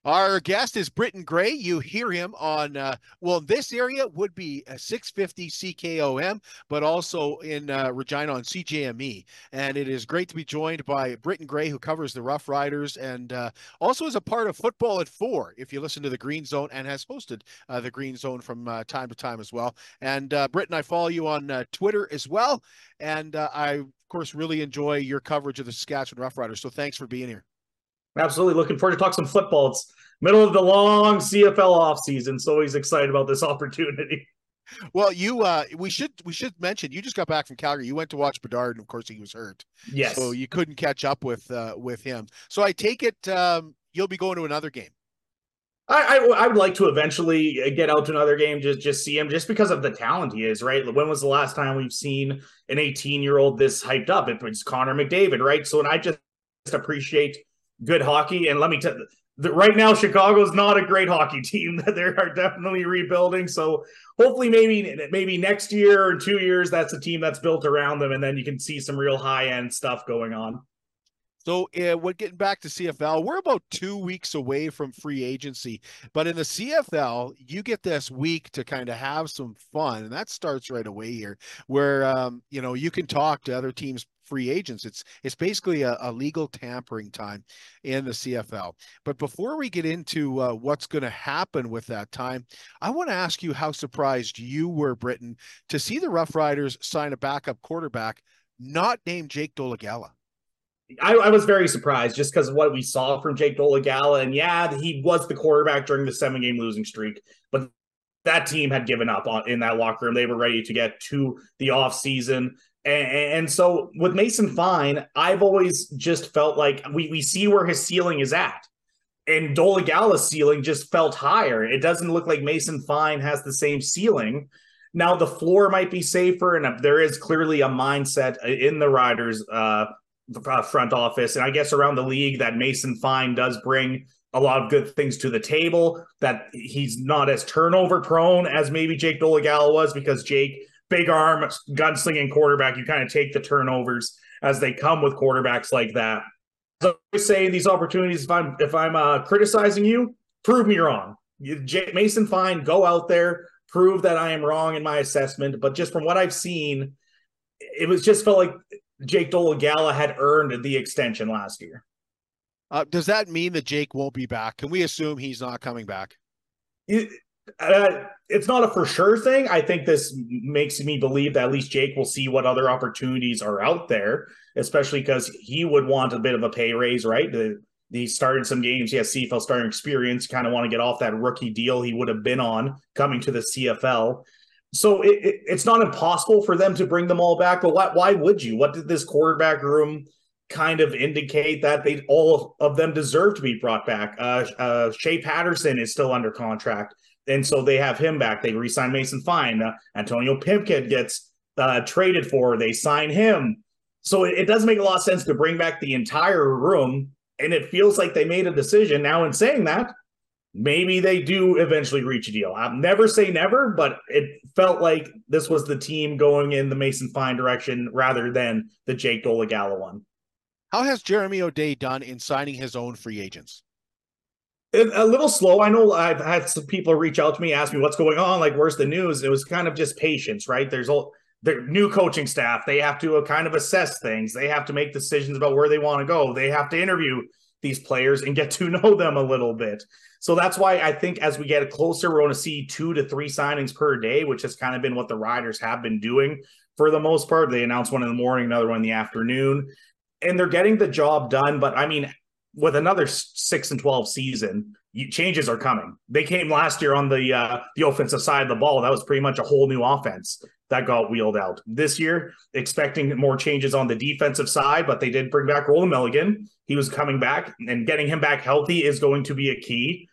Our guest is Britton Gray. You hear him on, uh, well, this area would be a 650 CKOM, but also in uh, Regina on CJME. And it is great to be joined by Britton Gray, who covers the Rough Riders and uh, also is a part of Football at Four, if you listen to the Green Zone, and has hosted uh, the Green Zone from uh, time to time as well. And uh, Britton, I follow you on Twitter as well. And I, of course, really enjoy your coverage of the Saskatchewan Rough Riders. So thanks for being here. Absolutely looking forward to talk some football. It's middle of the long CFL offseason, so he's excited about this (laughs) opportunity. Well, you uh we should we should mention you just got back from Calgary. You went to watch Bedard, and of course he was hurt. Yes. So you couldn't catch up with uh with him. So I take it um you'll be going to another game. I, I, I would like to eventually get out to another game, just just see him, just because of the talent he is. Right? When was the last time we've seen an 18 year old this hyped up? It was Connor McDavid, right? So, and I just appreciate good hockey. And let me tell you, right now Chicago's not a great hockey team. That (laughs) they are definitely rebuilding. So hopefully maybe maybe next year or two years that's a team that's built around them, and then you can see some real high end stuff going on. So, uh, we're getting back to CFL. We're about two weeks away from free agency, but in the CFL, you get this week to kind of have some fun, and that starts right away here, where um, you know you can talk to other teams free agents. It's it's basically a, a legal tampering time in the CFL. But before we get into uh, what's going to happen with that time, I want to ask you how surprised you were, Britton, to see the Rough Riders sign a backup quarterback not named Jake Dolegala. I, I, was very surprised just because of what we saw from Jake Dolegala. And yeah, he was the quarterback during the seven game losing streak, but that team had given up on in that locker room. They were ready to get to the off season. And, so with Mason Fine, I've always just felt like we, we see where his ceiling is at. And Dolegala's ceiling just felt higher. It doesn't look like Mason Fine has the same ceiling. Now the floor might be safer, and there is clearly a mindset in the Riders uh, uh, front office, and I guess around the league that Mason Fine does bring a lot of good things to the table. That he's not as turnover prone as maybe Jake Dolegala was, because Jake big arm, gunslinging quarterback. You kind of take the turnovers as they come with quarterbacks like that. So I say these opportunities, if I'm if I'm uh, criticizing you, prove me wrong. You, J- Mason Fine, go out there, prove that I am wrong in my assessment. But just from what I've seen, it was just felt like Jake Dolegala had earned the extension last year. Uh, does that mean that Jake won't be back? Can we assume he's not coming back? It, uh, it's not a for sure thing. I think this makes me believe that at least Jake will see what other opportunities are out there, especially because he would want a bit of a pay raise, right? The, he started some games. He has CFL starting experience. Kind of want to get off that rookie deal he would have been on coming to the CFL. So it, it, it's not impossible for them to bring them all back. But why, why would you? What did this quarterback room kind of indicate that they all of them deserve to be brought back? Uh, uh, Shea Patterson is still under contract and so they have him back. They re-sign Mason Fine. Uh, Antonio Pipkin gets uh, traded for. They sign him. So it, it, does make a lot of sense to bring back the entire room. And it feels like they made a decision. Now, in saying that, maybe they do eventually reach a deal. I'll never say never, but it felt like this was the team going in the Mason Fine direction rather than the Jake Dolegala one. How has Jeremy O'Day done in signing his own free agents? A little slow. I know I've had some people reach out to me, ask me what's going on, like where's the news. It was kind of just patience, right? There's all the new coaching staff. They have to uh, kind of assess things. They have to make decisions about where they want to go. They have to interview these players and get (laughs) to know them a little bit. So that's why I think as we get closer, we're going to see two to three signings per day, which has kind of been what the Riders have been doing for the most part. They announce one in the morning, another one in the afternoon, and they're getting the job done. But I mean, with another six and twelve season, changes are coming. They came last year on the uh, the offensive side of the ball. That was pretty much a whole new offense that got wheeled out. This year, expecting more changes on the defensive side, but they did bring back Roland Milligan. He was coming back, and getting him back healthy is going to be a key.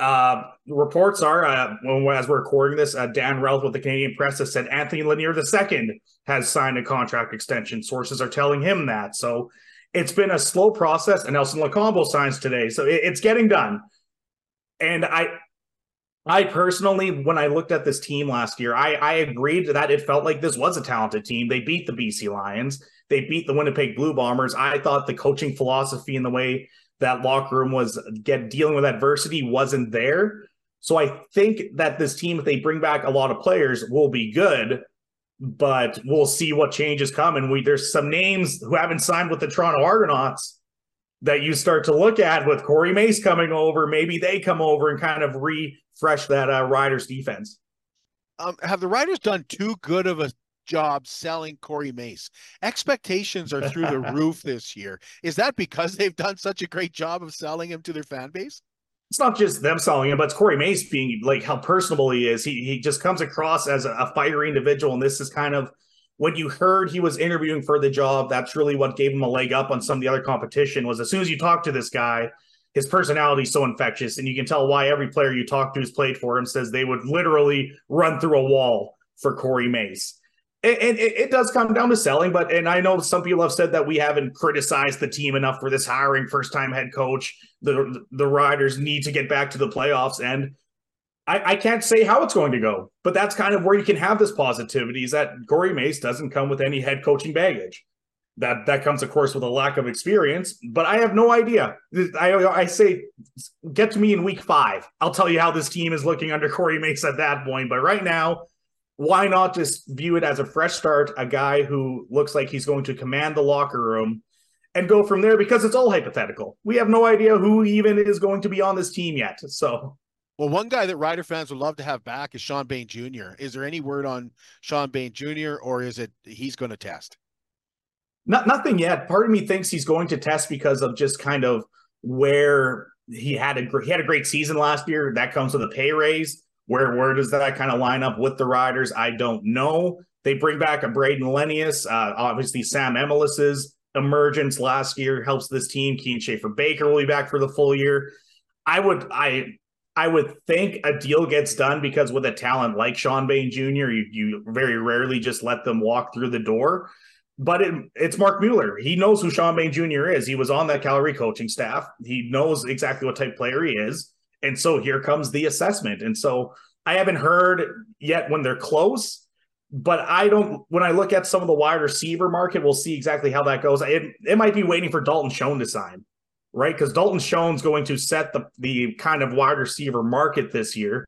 Uh, reports are, uh, as we're recording this, uh, Dan Ralph with the Canadian Press has said Anthony Lanier II has signed a contract extension. Sources are telling him that. So it's been a slow process, and Nelson Lokombo signs today, so it, it's getting done. And I, I personally, when I looked at this team last year, I, I agreed that it felt like this was a talented team. They beat the BC Lions, they beat the Winnipeg Blue Bombers. I thought the coaching philosophy and the way that locker room was get dealing with adversity wasn't there. So I think that this team, if they bring back a lot of players, will be good. But we'll see what changes come. And we there's some names who haven't signed with the Toronto Argonauts that you start to look at with Corey Mace coming over. Maybe they come over and kind of refresh that uh, Riders defense. Um, have the Riders done too good of a job selling Corey Mace? Expectations are through the (laughs) roof this year. Is that because they've done such a great job of selling him to their fan base? It's not just them selling him, but it's Corey Mace being like how personable he is. He he just comes across as a, a fiery individual, and this is kind of when you heard he was interviewing for the job, that's really what gave him a leg up on some of the other competition. Was as soon as you talk to this guy, his personality is so infectious, and you can tell why every player you talk to who's played for him says they would literally run through a wall for Corey Mace. And, it, it, does come down to selling, but and I know some people have said that we haven't criticized the team enough for this hiring first time head coach. The the Riders need to get back to the playoffs, and I, I, can't say how it's going to go, but that's kind of where you can have this positivity is that Corey Mace doesn't come with any head coaching baggage. That that comes, of course, with a lack of experience, but I have no idea. I, I say, get to me in week five. I'll tell you how this team is looking under Corey Mace at that point. But right now, why not just view it as a fresh start, a guy who looks like he's going to command the locker room and go from there because it's all hypothetical. We have no idea who even is going to be on this team yet. So well, one guy that Rider fans would love to have back is Shawn Bane Jr. Is there any word on Shawn Bane Jr. or is it he's going to test? Not nothing yet. Part of me thinks he's going to test because of just kind of where he had a he had a great season last year. That comes with a pay raise. Where where does that kind of line up with the Riders? I don't know. They bring back a Brayden Lenius. Uh, obviously, Sam Emilus's emergence last year helps this team. Kian Schaffer-Baker will be back for the full year. I would I I would think a deal gets done because with a talent like Shawn Bane Jr., you, you very rarely just let them walk through the door. But it, it's Marc Mueller. He knows who Shawn Bane Jr. is. He was on that Calgary coaching staff. He knows exactly what type player he is. And so here comes the assessment. And so I haven't heard yet when they're close, but I don't. When I look at some of the wide receiver market, we'll see exactly how that goes. It, it might be waiting for Dalton Schoen to sign right? Because Dalton Schoen's going to set the the kind of wide receiver market this year.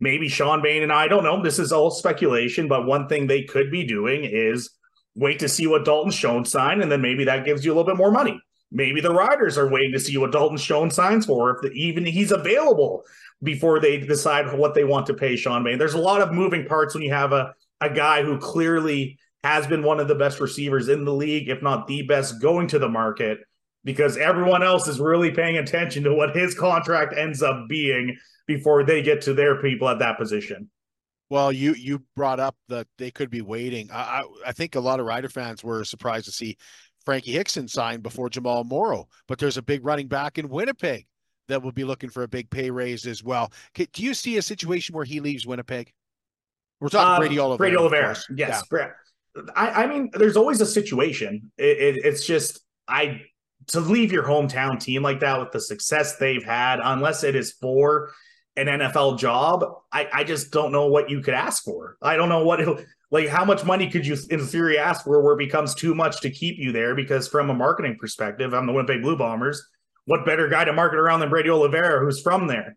Maybe Shawn Bane and I don't know. This is all speculation, but one thing they could be doing is wait to see what Dalton Schoen sign, and then maybe that gives you a little bit more money. Maybe the Riders are waiting to see what Dalton's Schoen signs for, if the, even he's available before they decide what they want to pay Shawn Bane. There's a lot of moving parts when you have a a guy who clearly has been one of the best receivers in the league, if not the best, going to the market because everyone else is really paying attention to what his contract ends up being before they get to their people at that position. Well, you you brought up that they could be waiting. I, I, I think a lot of Rider fans were surprised to see Frankie Hickson signed before Jamal Morrow, but there's a big running back in Winnipeg that will be looking for a big pay raise as well. Do you see a situation where he leaves Winnipeg? We're talking uh, Brady Oliveira. Brady Oliveira, yes. Yeah. I, I mean, there's always a situation. It, it, it's just I to leave your hometown team like that with the success they've had, unless it is for an NFL job, I, I just don't know what you could ask for. I don't know what (laughs) like how much money could you in theory ask for where it becomes too much to keep you there? Because from a marketing perspective, I'm the Winnipeg Blue Bombers. What better guy to market around than Brady Oliveira, who's from there?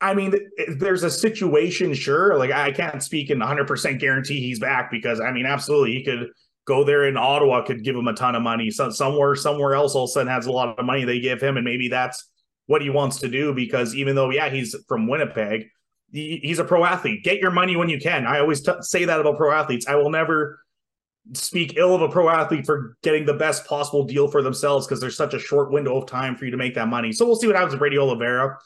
I mean, there's a situation, sure. Like I can't speak and 100% guarantee he's back because I mean, absolutely, he could go there in Ottawa could give him a ton of money. So somewhere, somewhere else all of a sudden has a lot of money they give him, and maybe that's what he wants to do because even though yeah he's from Winnipeg, he's a pro athlete. Get your money when you can. I always t- say that about pro athletes. I will never speak ill of a pro athlete for getting the best possible deal for themselves because there's such a short window of time for you to make that money. So we'll see what happens with Brady Oliveira.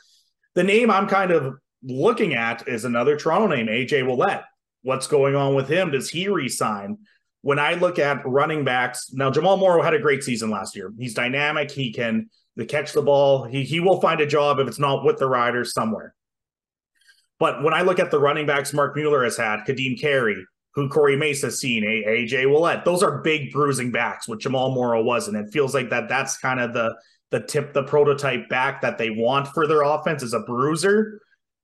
The name I'm kind of looking at is another Toronto name, AJ Ouellette. What's going on with him? Does he resign? when I look at running backs, now Jamal Morrow had a great season last year. He's dynamic. He can catch the ball. He he will find a job if it's not with the Riders somewhere. But when I look at the running backs Marc Mueller has had, Kadeem Carey, who Corey Mace has seen, AJ Ouellette, those are big bruising backs, which Jamal Morrow wasn't. It feels like that that's kind of the the tip, the prototype back that they want for their offense is a bruiser.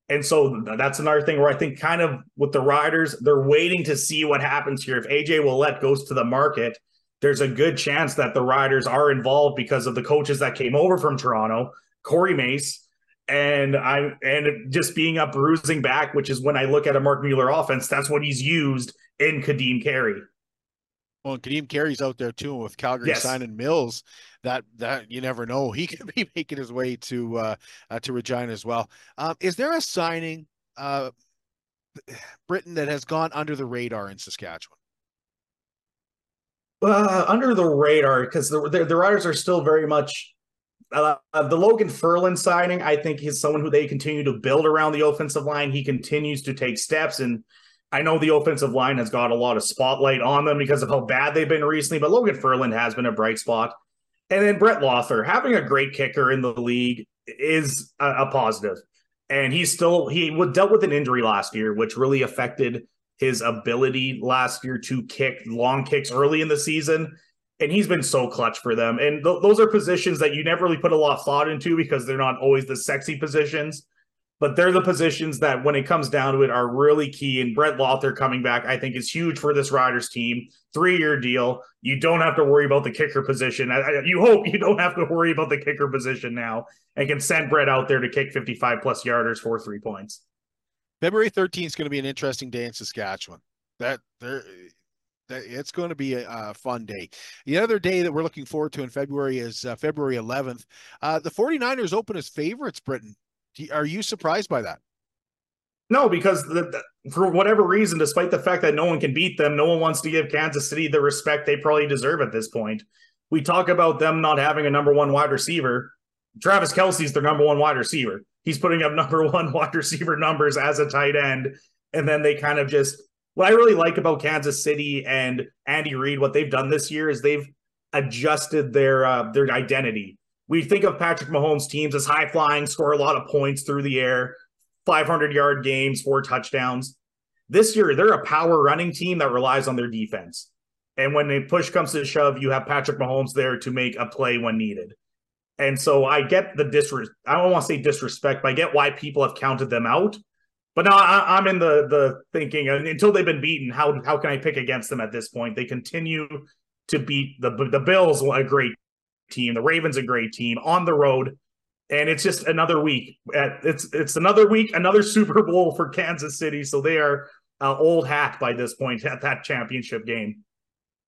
And so that's another thing where I think kind of with the riders, they're waiting to see what happens here. If AJ Ouellette goes to the market, there's a good chance that the Riders are involved because of the coaches that came over from Toronto, Corey Mace, and I and just being up bruising back, which is when I look at a Marc Mueller offense, that's what he's used in Kadeem Carey. Well, Kadeem Carey's out there too with Calgary Yes. signing Mills. That that you never know. He (laughs) could be making his way to uh, uh to Regina as well. Um, is there a signing, uh, (sighs) Britton that has gone under the radar in Saskatchewan? Uh, under the radar because the, the the Riders are still very much uh, uh, the Logan Ferland signing. I think he's someone who they continue to build around the offensive line. He continues to take steps, and I know the offensive line has got a lot of spotlight on them because of how bad they've been recently. But Logan Ferland has been a bright spot, and then Brett Lauther having a great kicker in the league is a, a positive. And he's still he dealt with an injury last year, which really affected his ability last year to kick long kicks early in the season. And he's been so clutch for them. And th- those are positions that you never really put a lot of thought into because they're not always the sexy positions. But they're the positions that, when it comes down to it, are really key. And Brett Lauther coming back, I think, is huge for this Riders team. Three year deal. You don't have to worry about the kicker position. I, I, you hope you don't have to worry about the kicker position now and can send Brett out there to kick 55 plus yarders for three points. February 13th is going to be an interesting day in Saskatchewan. That there that it's going to be a, a fun day. The other day that we're looking forward to in February is uh, February 11th. Uh, the 49ers open as favorites, Britton. Are you surprised by that? No, because the, the- for whatever reason, despite the fact that no one can beat them, no one wants to give Kansas City the respect they probably deserve at this point. We talk about them not having a number one wide receiver. Travis Kelce's their number one wide receiver. He's putting up number (laughs) one wide receiver numbers as a tight end. And then they kind of just what I really like about Kansas City and Andy Reid, what they've done this year is they've adjusted their uh, their identity. We think of Patrick Mahomes teams as high flying, score a lot of points through the air, 500 yard games, four touchdowns. This year, they're a power running team that relies on their defense. And when the push comes to shove, you have Patrick Mahomes there to make a play when needed. And so I get the disres. I don't want to say disrespect, but I get why people have counted them out. But now I, I'm in the the thinking until they've been beaten. How how can I pick against them at this point? They continue to beat the the Bills, a great team. The Ravens, a great team on the road, and it's just another week. It's it's another week, another (laughs) Super Bowl for Kansas City. So they are uh, old hat by this point at that championship game.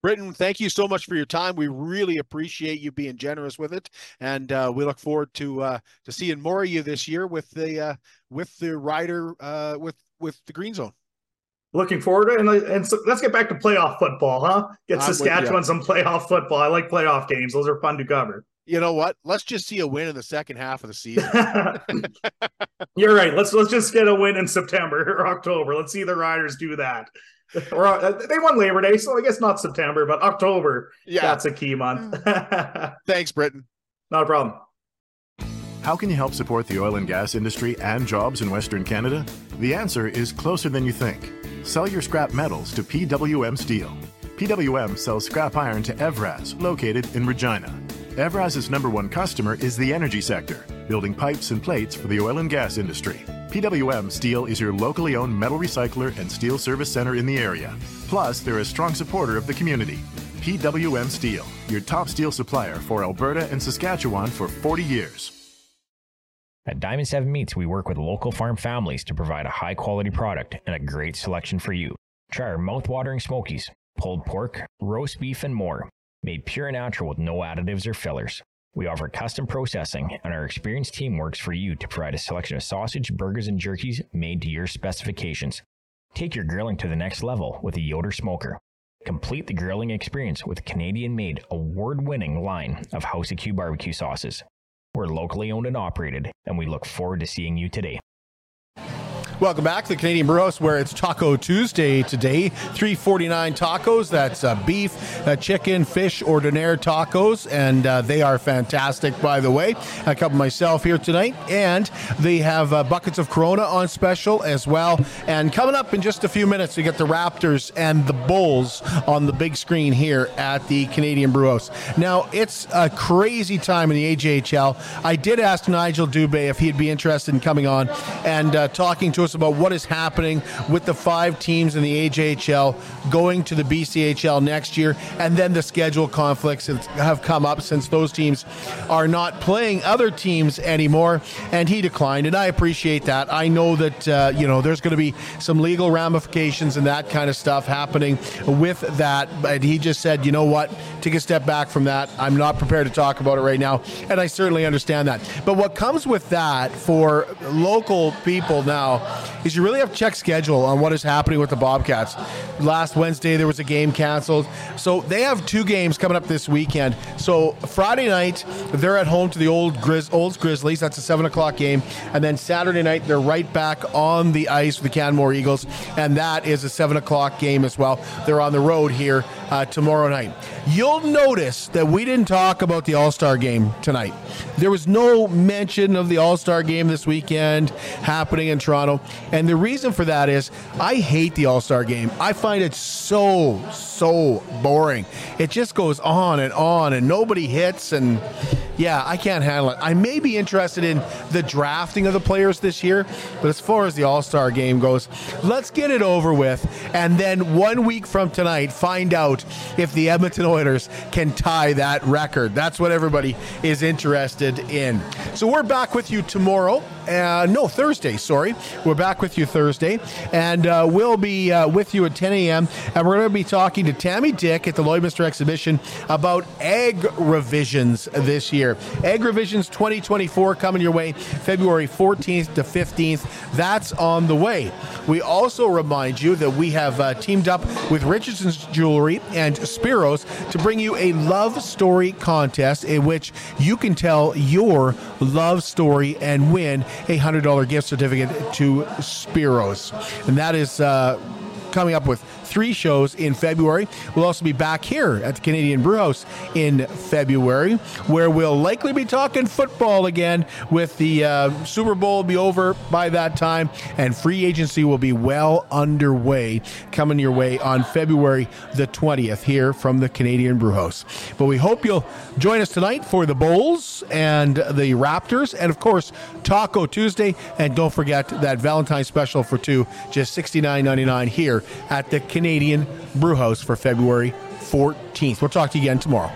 Britton, thank you so much for your time. We really appreciate you being generous with it, and uh, we look forward to uh, to seeing more of you this year with the uh, with the rider uh, with with the Green Zone. Looking forward to it. And, and so let's get back to playoff football, huh? Get I'm Saskatchewan some playoff football. I like playoff games. Those are fun to cover. You know what? Let's just see a win in the second half of the season. (laughs) You're right. Let's let's just get a win in September or October. Let's see the Riders do that. (laughs) Or uh, they won Labor Day, so I guess not September, but October. Yeah. that's a key month. (laughs) Thanks, Britton. Not a problem. How can you help support the oil and gas industry and jobs in Western Canada? The answer is closer than you think. Sell your scrap metals to PWM Steel. PWM sells scrap iron to Evraz, located in Regina. Evraz's number one customer is the energy sector, building pipes and plates for the oil and gas industry. PWM Steel is your locally owned metal recycler and steel service center in the area. Plus, they're a strong supporter of the community. PWM Steel, your top steel supplier for Alberta and Saskatchewan for 40 years. At Diamond 7 Meats, we work with local farm families to provide a high quality product and a great selection for you. Try our mouth-watering smokies, pulled pork, roast beef, and more, made pure and natural with no additives or fillers. We offer custom processing, and our experienced team works for you to provide a selection of sausage, burgers, and jerkies made to your specifications. Take your grilling to the next level with a Yoder smoker. Complete the grilling experience with Canadian made, award winning line of House of Q barbecue sauces. We're locally owned and operated, and we look forward to seeing you today. Welcome back to the Canadian Brewhouse, where it's Taco Tuesday today. Three forty nine tacos. That's uh, beef, uh, chicken, fish, ordinaire tacos, and uh, they are fantastic. By the way, I couple myself here tonight, and they have uh, buckets of Corona on special as well. And coming up in just a few minutes, we get the Raptors and the Bulls on the big screen here at the Canadian Brewhouse. Now it's a crazy time in the AJHL. I did ask Nigel Dubé if he'd be interested in coming on and uh, talking to us us about what is happening with the five teams in the AJHL going to the BCHL next year, and then the schedule conflicts that have come up since those teams are not playing other teams anymore. And he declined, and I appreciate that. I know that uh, you know there's going to be some legal ramifications and that kind of stuff happening with that, but he just said, you know what, take a step back from that. I'm not prepared to talk about it right now, and I certainly understand that. But what comes with that for local people now is you really have check schedule on what is happening with the Bobcats. Last Wednesday there was a game canceled, so they have two games coming up this weekend. So Friday night they're at home to the old Grizz, Olds Grizzlies. That's a seven o'clock game, and then Saturday night they're right back on the ice with the Canmore Eagles, and that is a seven o'clock game as well. They're on the road here uh, tomorrow night. You'll notice that we didn't talk about the All Star game tonight. There was no mention of the All Star game this weekend happening in Toronto. And the reason for that is I hate the All Star game. I find it so, so boring. It just goes on and on, and nobody hits. And yeah, I can't handle it. I may be interested in the drafting of the players this year, but as far as the All Star game goes, let's get it over with. And then one week from tonight, find out if the Edmonton Oilers can tie that record. That's what everybody is interested in. So we're back with you tomorrow. Uh, no, Thursday, sorry. We're back with you Thursday. And uh, we'll be uh, with you at 10 a.m. And we're going to be talking to Tammy Dick at the Lloydminster Exhibition about egg revisions this year. Egg Revisions 2024 coming your way February 14th to 15th. That's on the way. We also remind you that we have uh, teamed up with Richardson's Jewelry and Spiros to bring you a love story contest in which you can tell your love story and win a $100 gift certificate to Spiros. And that is uh, coming up with three shows in February. We'll also be back here at the Canadian Brewhouse in February, where we'll likely be talking football again with the uh, Super Bowl will be over by that time, and free agency will be well underway coming your way on February the 20th here from the Canadian Brewhouse. But we hope you'll join us tonight for the Bulls and the Raptors, and of course, Taco Tuesday. And don't forget that Valentine's special for two, just $69.99 here at the Canadian Brewhouse for February 14th. We'll talk to you again tomorrow.